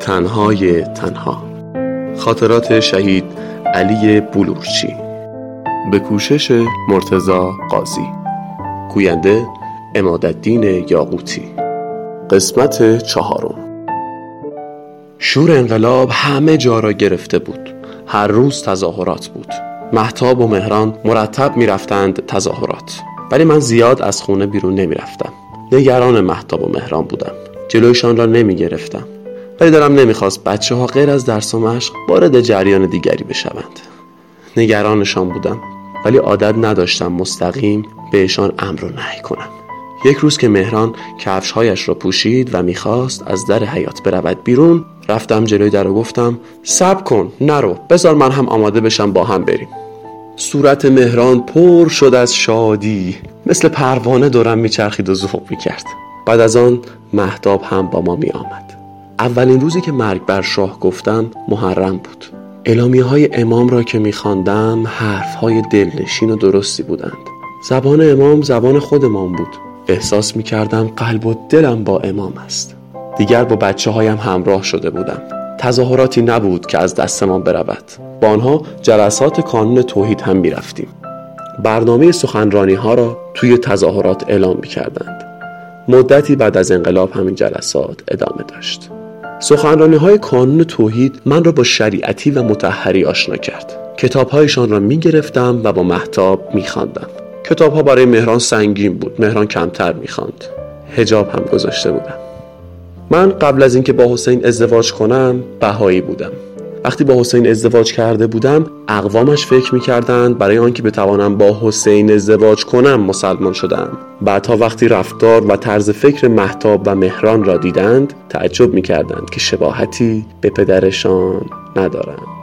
تنهای تنها. خاطرات شهید علی بلورچی. به کوشش مرتزا قاضی. گوینده امادالدین یاقوتی. قسمت چهارم. شور انقلاب همه جا را گرفته بود. هر روز تظاهرات بود. محتاب و مهران مرتب می‌رفتند تظاهرات. ولی من زیاد از خونه بیرون نمی‌رفتم. نگران محتاب و مهران بودم. جلویشان را نمی گرفتم ولی دارم نمی‌خواست بچه ها غیر از درس و مشق وارد جریان دیگری بشوند. نگرانشان بودم ولی عادت نداشتم مستقیم بهشان امر و نهی کنم. یک روز که مهران کفشهایش را پوشید و می‌خواست از در حیات برود بیرون رفتم جلوی در و گفتم سب کن نرو بذار من هم آماده بشم با هم بریم. صورت مهران پر شد از شادی. مثل پروانه دورم میچرخید و ذوق می‌کرد. بعد از آن محتاب هم با ما میآمد. اولین روزی که مرگ بر شاه گفتم محرم بود. اعلامیه های امام را که میخواندم حرف های دلنشین و درستی بودند. زبان امام زبان خودمان بود. احساس می‌کردم قلب و دلم با امام است. دیگر با بچه هایم همراه شده بودم. تظاهراتی نبود که از دستمان برود. با آنها جلسات کانون توحید هم می‌رفتیم برنامه سخنرانی ها را توی تظاهرات اعلام می کردند. مدتی بعد از انقلاب همین جلسات ادامه داشت سخنرانی های کانون توحید من را با شریعتی و متحری آشنا کرد کتابهایشان را می گرفتم و با محتاب می خواندم. کتاب ها برای مهران سنگین بود مهران کمتر می خواند. هجاب هم گذاشته بودم من قبل از اینکه با حسین ازدواج کنم بهایی بودم وقتی با حسین ازدواج کرده بودم اقوامش فکر می‌کردند برای آنکه بتوانم با حسین ازدواج کنم مسلمان شدم. بعدها وقتی رفتار و طرز فکر محتاب و مهران را دیدند تعجب می‌کردند که شباهتی به پدرشان ندارند.